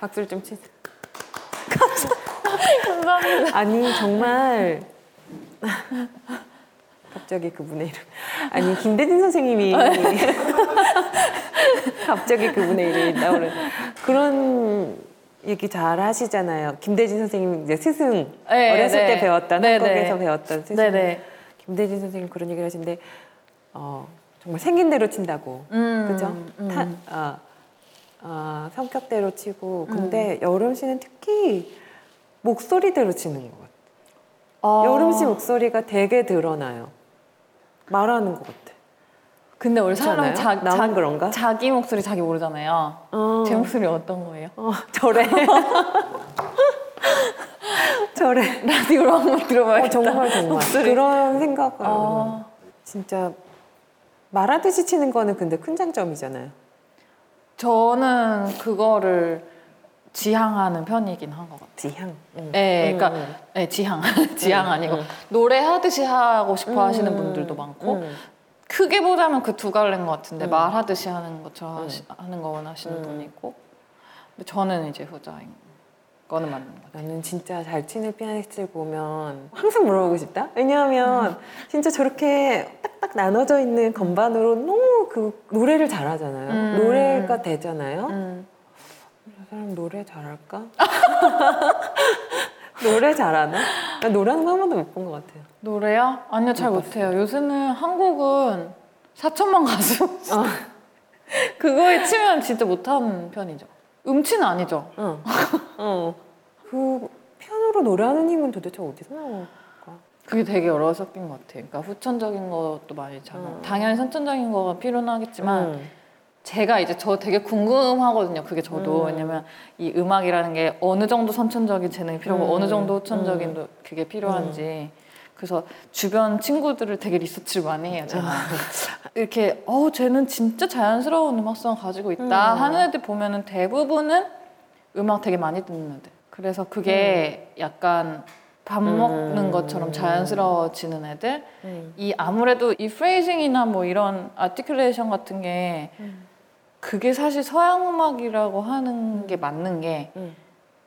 박수를 좀 치세요. 감사합니다. 아니 정말 갑자기 그분의 이름 아니 김대진 선생님이 갑자기 그분의 이름이 나오는 그런 얘기 잘 하시잖아요. 김대진 선생님 이제 스승 네, 어렸을 네. 때 배웠던 네, 한국에서 네. 배웠던 스승 네네. 김대진 선생님 그런 얘기를 하시는데 어, 정말 생긴 대로 친다고 음, 그죠? 음. 타, 어, 어, 성격대로 치고 근데 여름 씨는 특히 목소리대로 치는 것 같아요. 아, 여름 씨 목소리가 되게 드러나요. 말하는 것 같아. 근데 원래 사람? 자, 자, 그런가? 자기 목소리 자기 모르잖아요. 어, 제 목소리 어떤 거예요? 어, 저래. 저래. 라디오로 한번 들어봐야겠다. 어, 정말 정말 목소리. 그런 생각을 아, 진짜 말하듯이 치는 거는 근데 큰 장점이잖아요. 저는 그거를 지향하는 편이긴 한 것 같아요. 지향. 응. 네, 음, 그러니까 음. 네, 지향, 지향 음, 아니고 음. 노래 하듯이 하고 싶어 하시는 음, 분들도 많고 음. 크게 보자면 그 두 갈래인 것 같은데 음. 말하듯이 하는 것처럼 음. 하시, 하는 거 원하시는 음. 분이고 근데 저는 이제 후자인 거는 맞는 것 같아요. 나는 진짜 잘 치는 피아니스트를 보면 항상 물어보고 싶다. 왜냐하면 진짜 저렇게 딱딱 나눠져 있는 건반으로 너무 그 노래를 잘하잖아요. 음. 노래가 되잖아요. 음. 저 사람 노래 잘할까? 노래 잘하나? 나 노래하는 거 한 번도 못 본 것 같아요. 노래요? 아니요 잘 못 못해요. 요새는 한국은 4천만 가수 어. 그거에 치면 진짜 못하는 편이죠. 음치는 아니죠. 어. 어. 그 피아노로 노래하는 힘은 도대체 어디서 나올까? 그게 되게 여러 섞인 것 같아요. 그러니까 후천적인 것도 많이 잘 음. 당연히 선천적인 거가 필요는 하겠지만 음. 제가 이제 저 되게 궁금하거든요. 그게 저도 음. 왜냐면 이 음악이라는 게 어느 정도 선천적인 재능이 필요하고 음. 어느 정도 후천적인 도 그게 필요한지 그래서 주변 친구들을 되게 리서치를 많이 해요. 제가 이렇게 어 쟤는 진짜 자연스러운 음악성을 가지고 있다 음. 하는 애들 보면은 대부분은 음악 되게 많이 듣는 애들. 그래서 그게 약간 밥 음. 먹는 것처럼 자연스러워지는 애들. 음. 이 아무래도 이 프레이징이나 뭐 이런 아티큘레이션 같은 게 음. 그게 사실 서양 음악이라고 하는 게 맞는 게 음.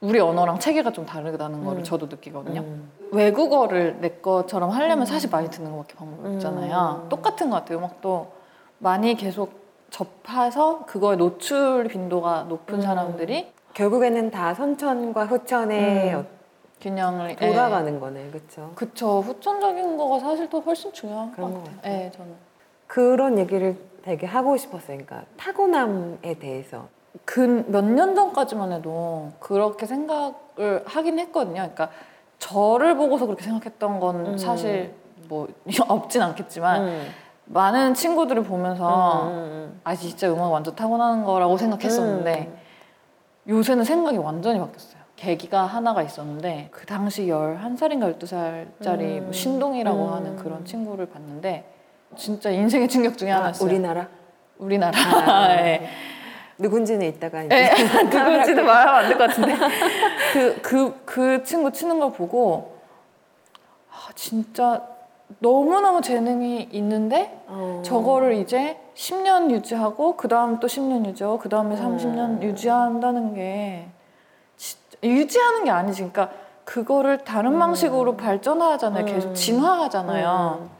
우리 언어랑 체계가 좀 다르다는 거를 음. 저도 느끼거든요. 음. 외국어를 내 것처럼 하려면 사실 많이 듣는 것밖에 방법이 음. 없잖아요. 똑같은 것 같아요. 음악도 많이 계속 접해서 그거에 노출 빈도가 높은 음. 사람들이 결국에는 다 선천과 후천의 음. 균형을 어, 돌아가는 거네, 그렇죠? 그쵸 후천적인 거가 사실 더 훨씬 중요한 그런 것. 같아요. 네, 저는 그런 얘기를 되게 하고 싶었어요. 그러니까 타고남에 대해서. 그몇년 전까지만 해도 그렇게 생각을 하긴 했거든요. 그러니까 저를 보고서 그렇게 생각했던 건 음. 사실 뭐 없진 않겠지만 음. 많은 친구들을 보면서 음, 아 진짜 음악 완전 타고나는 거라고 생각했었는데 요새는 생각이 완전히 바뀌었어요. 계기가 하나가 있었는데 그 당시 11살인가 12살짜리 음. 뭐 신동이라고 음. 하는 그런 친구를 봤는데 진짜 인생의 충격 중에 아, 하나였어요. 우리나라? 우리나라. 아, 예. 누군지는 이따가 이제 예, 누군지는 말하면 안 될 것 같은데 그그 그 친구 치는 걸 보고 아, 진짜 너무 너무 재능이 있는데 어. 저거를 이제 10년 유지하고 그 다음 또 10년 유지하고 그 다음에 30년 음. 유지한다는 게 진짜 유지하는 게 아니지. 그러니까 그거를 다른 음. 방식으로 발전하잖아요. 계속 음. 진화하잖아요. 음.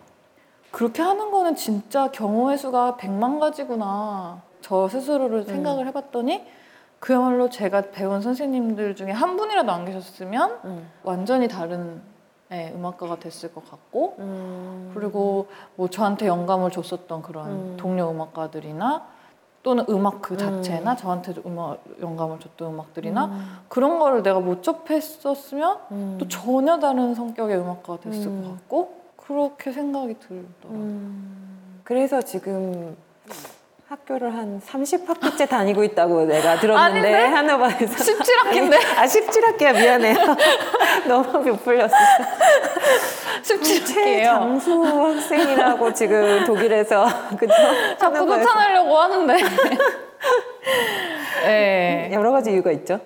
그렇게 하는 거는 진짜 경우의 수가 백만 가지구나. 저 스스로를 생각을 해봤더니 그야말로 제가 배운 선생님들 중에 한 분이라도 안 계셨으면 음. 완전히 다른 예, 음악가가 됐을 것 같고 음. 그리고 뭐 저한테 영감을 줬었던 그런 음. 동료 음악가들이나 또는 음악 그 음. 자체나 저한테 음악 영감을 줬던 음악들이나 음. 그런 거를 내가 못 접했었으면 음. 또 전혀 다른 성격의 음악가가 됐을 음. 것 같고 그렇게 생각이 들더라고요. 음. 그래서 지금 학교를 한 30학기째 다니고 있다고 내가 들었는데 아닌데? 한우반에서 17학기인데 아 17학기야 미안해요 너무 부풀렸어 17학기예요. 최장수 학생이라고 지금 독일에서 그죠? 자꾸. 쫓아내려고 하는데. 네. 여러 가지 이유가 있죠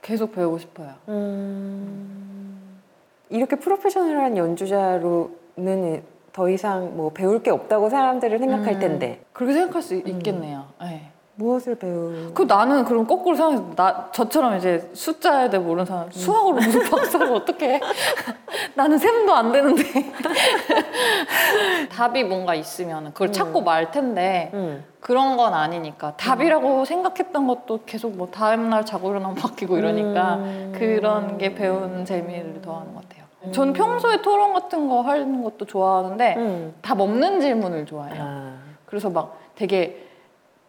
계속 배우고 싶어요. 음, 이렇게 프로페셔널한 연주자로는 더 이상 뭐 배울 게 없다고 사람들을 생각할 음. 텐데 그렇게 생각할 수 있- 있겠네요. 네. 무엇을 배우? 그 나는 그럼 거꾸로 생각해서 나 저처럼 이제 숫자에 대해 모르는 사람 수학으로 무슨 박사를 어떻게 해? 나는 셈도 안 되는데 답이 뭔가 있으면 그걸 찾고 말 텐데 음. 그런 건 아니니까 답이라고 생각했던 것도 계속 뭐 다음 날 자고 일어나면 바뀌고 이러니까 음. 그런 게 배우는 재미를 더하는 것 같아요. 전 평소에 토론 같은 거 하는 것도 좋아하는데 음. 답 없는 질문을 좋아해요. 아. 그래서 막 되게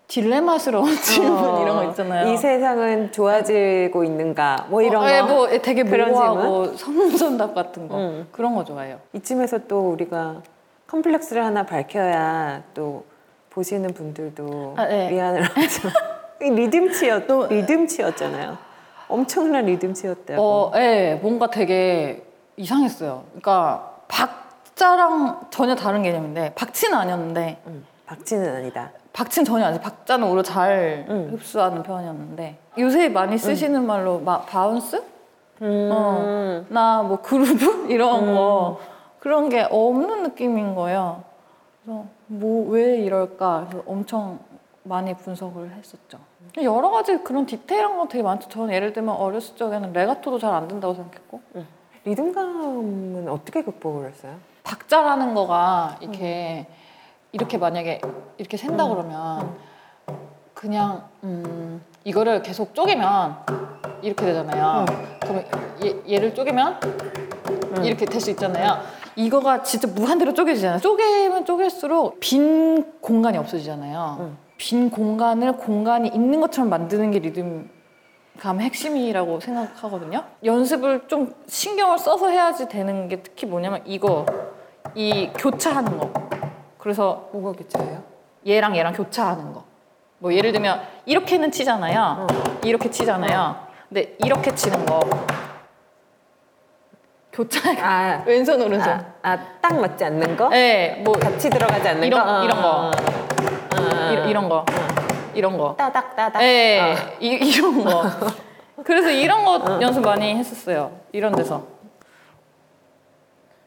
딜레마스러운 질문 어, 이런 거 있잖아요. 이 세상은 좋아지고 있는가? 뭐 이런 어, 거. 예, 뭐 되게 모호하고 성문선답 같은 거 음. 그런 거 좋아해요. 이쯤에서 또 우리가 콤플렉스를 하나 밝혀야 또 보시는 분들도 아, 네. 위안을 하죠. 이 리듬치였, 리듬치였잖아요. 엄청난 리듬치였다고. 어, 예, 뭔가 되게 이상했어요. 그러니까 박자랑 전혀 다른 개념인데 박치는 아니었는데 음, 박치는 아니다. 박치는 전혀 아니지. 박자는 오히려 잘 음. 흡수하는 편이었는데 요새 많이 쓰시는 말로 막 bounce? 음. 어. 나뭐 그루브 이런 거 그런 게 없는 느낌인 거예요. 그래서 뭐 왜 이럴까? 그래서 엄청 많이 분석을 했었죠. 여러 가지 그런 디테일한 거 되게 많죠. 저는 예를 들면 어렸을 적에는 레가토도 잘 안 된다고 생각했고 리듬감은 어떻게 극복을 했어요? 박자라는 거가 이렇게 이렇게 만약에 이렇게 센다 그러면 그냥 음, 이거를 계속 쪼개면 이렇게 되잖아요. 그러면 얘, 얘를 쪼개면 이렇게 될 수 있잖아요. 이거가 진짜 무한대로 쪼개지잖아요. 쪼개면 쪼갤수록 빈 공간이 없어지잖아요. 음. 빈 공간을 공간이 있는 것처럼 만드는 게 리듬 감의 핵심이라고 생각하거든요. 연습을 좀 신경을 써서 해야지 되는 게 특히 뭐냐면 이거 이 교차하는 거. 그래서 뭐가 교차예요? 얘랑 얘랑 교차하는 거. 뭐 예를 들면 이렇게는 치잖아요. 이렇게 치잖아요. 근데 이렇게 치는 거. 교차. 아, 왼손 오른손. 아, 아, 딱 맞지 않는 거? 네, 뭐 같이 들어가지 않는 이런- 거? 이런 거. 어, 어. 이, 이런 거. 이런 거. 따닥 따닥. 네, 어. 이, 이런 거. 그래서 이런 거 연습 많이 했었어요. 이런 데서.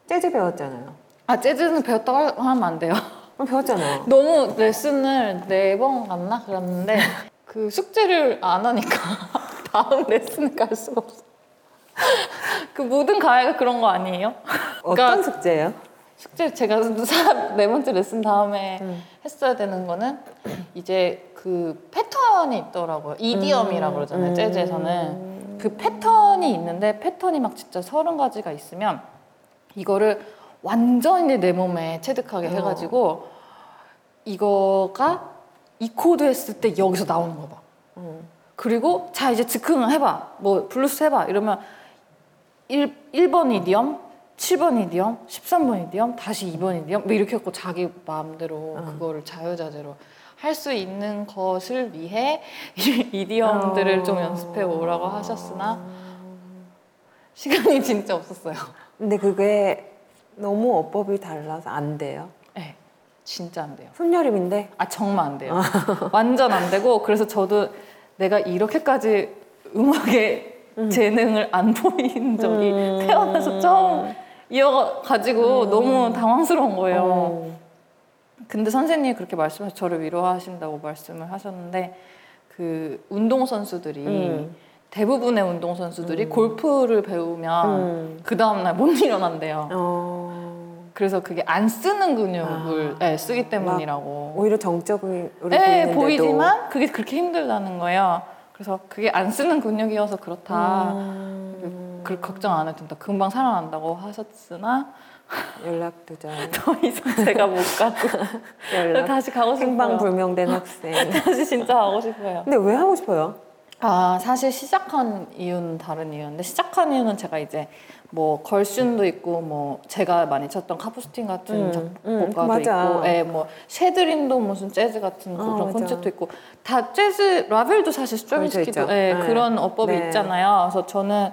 재즈 배웠잖아요. 아 재즈는 배웠다고 하면 안 돼요. 배웠잖아요. 너무 레슨을 네 번 갔나 그랬는데 그 숙제를 안 하니까 다음 레슨을 갈 수가 없어. 그 모든 가해가 그런 거 아니에요? 어떤 그러니까 숙제예요? 숙제 제가 사- 네 번째 레슨 다음에 음. 했어야 되는 거는 이제 그 패턴이 있더라고요. 이디엄이라고 그러잖아요. 음. 재즈에서는 그 패턴이 있는데 패턴이 막 진짜 서른 가지가 있으면 이거를 완전히 내 몸에 체득하게 어. 해가지고 이거가 이 코드 했을 때 여기서 나오는 거 봐. 음. 그리고 자 이제 즉흥 해봐. 뭐 블루스 해봐. 이러면 1, 1번 idiom, 7번 idiom, 13번 idiom, 다시 2번 idiom 뭐 이렇게 해갖고 자기 마음대로 어. 그거를 자유자재로 할 수 있는 것을 위해 이 idiom들을 좀 어. 연습해 오라고 하셨으나 시간이 진짜 없었어요. 근데 그게 너무 어법이 달라서 안 돼요. 네, 진짜 안 돼요. 손여름인데 아 정말 안 돼요. 완전 안 되고 그래서 저도 내가 이렇게까지 음악에 재능을 안 보인 적이 음. 태어나서 처음 이어가지고 너무 당황스러운 거예요. 어. 근데 선생님이 그렇게 말씀해서 저를 위로하신다고 말씀을 하셨는데 그 운동 선수들이 음. 대부분의 운동 선수들이 골프를 배우면 음. 그 다음 날 못 일어난대요. 어. 그래서 그게 안 쓰는 근육을 아. 네, 쓰기 때문이라고. 오히려 정적으로 네, 보이는데도 보이지만 그게 그렇게 힘들다는 거예요. 그래서 그게 안 쓰는 근육이어서 그렇다. 음. 그 걱정 안 해도 된다. 금방 살아난다고 하셨으나 연락도 잘 더 이상 제가 못 가고 연락 다시 가고 싶어요. 행방불명된 학생. 다시 진짜 가고 싶어요. 근데 왜 하고 싶어요? 아 사실 시작한 이유는 다른 이유인데 시작한 이유는 제가 이제 뭐 걸슌도 있고 뭐 제가 많이 쳤던 카푸스틴 같은 음, 작곡가도 음. 있고, 예, 뭐 쉐드린도 무슨 재즈 같은 어, 그런. 콘셉트도 있고 다 재즈 라벨도 사실 스트라빈스키도. 예, 네. 그런 어법이 네. 있잖아요. 그래서 저는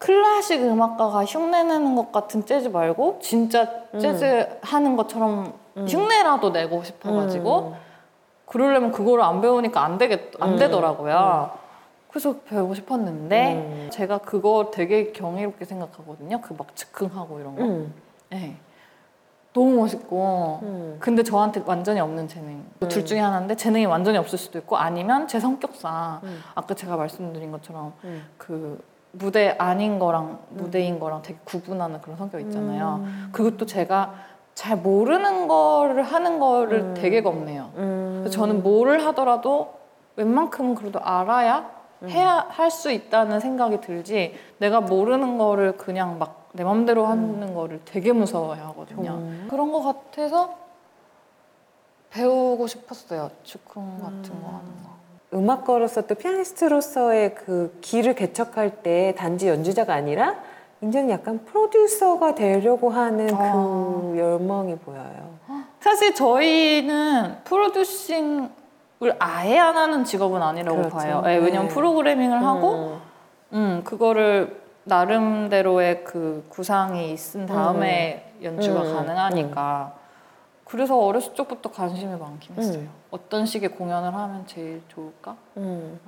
클래식 음악가가 흉내내는 것 같은 재즈 말고 진짜 재즈 하는 것처럼 흉내라도 내고 싶어가지고 그러려면 그거를 안 배우니까 안 되겠 안 음. 되더라고요. 그래서 배우고 싶었는데 음. 제가 그거 되게 경이롭게 생각하거든요. 그 막 즉흥하고 이런 거. 음. 네. 너무 멋있고 음. 근데 저한테 완전히 없는 재능 둘 중에 하나인데 재능이 완전히 없을 수도 있고 아니면 제 성격상 음. 아까 제가 말씀드린 것처럼 음. 그 무대 아닌 거랑 무대인 거랑 되게 구분하는 그런 성격 있잖아요. 음. 그것도 제가 잘 모르는 거를 하는 거를 음. 되게 겁내요. 음. 그래서 저는 뭐를 하더라도 웬만큼은 그래도 알아야 음. 해야 할 수 있다는 생각이 들지 내가 모르는 거를 그냥 막 내 맘대로 하는 거를 되게 무서워해 하거든요. 음. 그런 거 같아서 배우고 싶었어요. 즉흥 같은 거 하는 거. 음악가로서 또 피아니스트로서의 그 길을 개척할 때 단지 연주자가 아니라 굉장히 약간 프로듀서가 되려고 하는 아. 그 열망이 보여요. 사실 저희는 프로듀싱을 아예 안 하는 직업은 아니라고 그렇죠. 봐요. 예, 왜냐면 네. 프로그래밍을 하고 음. 음, 그거를 나름대로의 그 구상이 있은 다음에 연주가 음. 가능하니까. 그래서 어렸을 적부터 관심이 많긴 했어요. 음. 어떤 식의 공연을 하면 제일 좋을까? 음.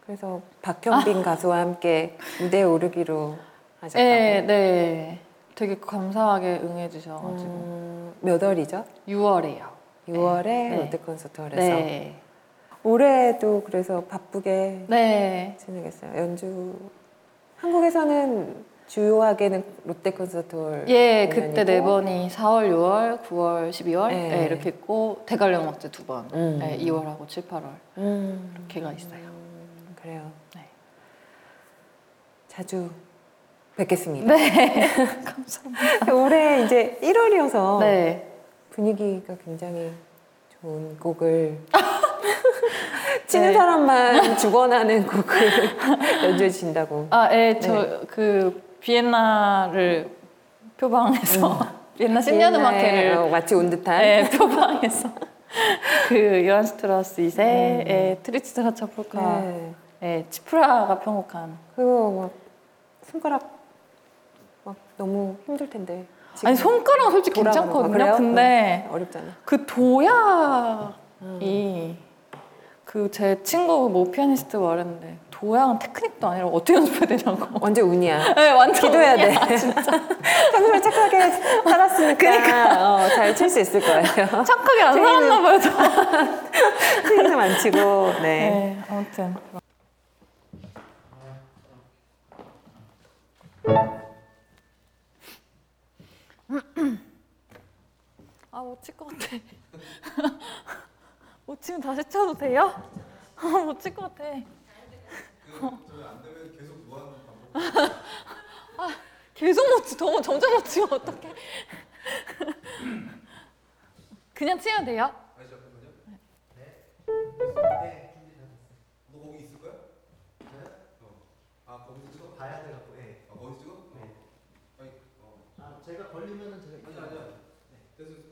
그래서 박현빈 가수와 함께 무대에 오르기로 하셨다고. 네, 네. 되게 감사하게 응해주셔가지고. 음, 몇 월이죠? 6월에요. 6월에 네. 롯데 콘서트홀에서 네. 올해도 그래서 바쁘게 네. 진행했어요. 연주 한국에서는 주요하게는 롯데콘서트홀 예, 그때. 네 번이 4월, 6월, 9월, 12월 네. 네, 이렇게 있고 대관령 음악제 두 번. 음. 네, 2월하고 7, 8월 음, 이렇게가 있어요. 음, 그래요. 네. 자주 뵙겠습니다. 네. 감사합니다. 올해 이제 1월이어서 네. 분위기가 굉장히 좋은 곡을 치는 네. 사람만 죽어나는 곡을 연주해 주신다고. 아, 예, 저그 비엔나를 표방해서 비엔나 신년 음악회를 어, 마치 온 듯한. 네, 표방해서 그 요한 스트라우스 2세의 트리치 트라치 폴카 네. 예, 치프라가 편곡한 그거 막 손가락 막 너무 힘들 텐데. 아니 손가락은 솔직히. 괜찮거든요. 근데 어, 어렵잖아. 그 도약이 그제 친구 뭐 피아니스트 말했는데 도약은 테크닉도 아니라 어떻게 연습해야 되냐고. 완전 운이야. 네, 완전 기도해야 돼. 운이야, 진짜 평소에 착하게 살았으니까 어, 잘 칠 수 있을 거예요. 착하게 안 살았나 봐요. 저. 틀린 좀안 치고. 네. 네, 아무튼. 아, 못칠것 같아. 못 치면 다시 쳐도 돼요? 아, 못칠 것 같아. 아, 계속 못 치, 더 점점 못 치면 어떡해. 그냥 치면 돼요? 너 거기 있을 거야? 네? 어. 아 거기서 찍어? 봐야 돼갖고 예. 아 거기 찍어? 네. 아니 어. 아 제가 걸리면은 제가 아니 아니야. 됐어.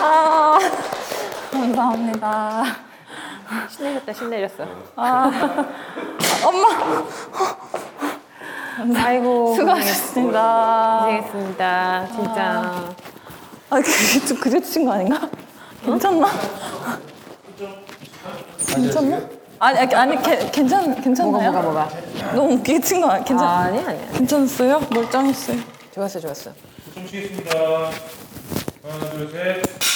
아, 감사합니다. 신내렸다, 신내렸어. 아, 엄마. 아이고. 수고하셨습니다. 고생했습니다. 진짜. 아, 아, 그게 좀 그려주신 거 아닌가? 괜찮나? 어? 괜찮나? 아니, 아니, 아니 개, 괜찮, 괜찮나요? 뭐가 뭐가 너무 웃기게 친거 아니야? 괜찮, 아, 아니 아니야. 괜찮았어요? 멀쩡했어요. 좋았어 좋았어. 좀 쉬겠습니다. 하나, 둘, 셋.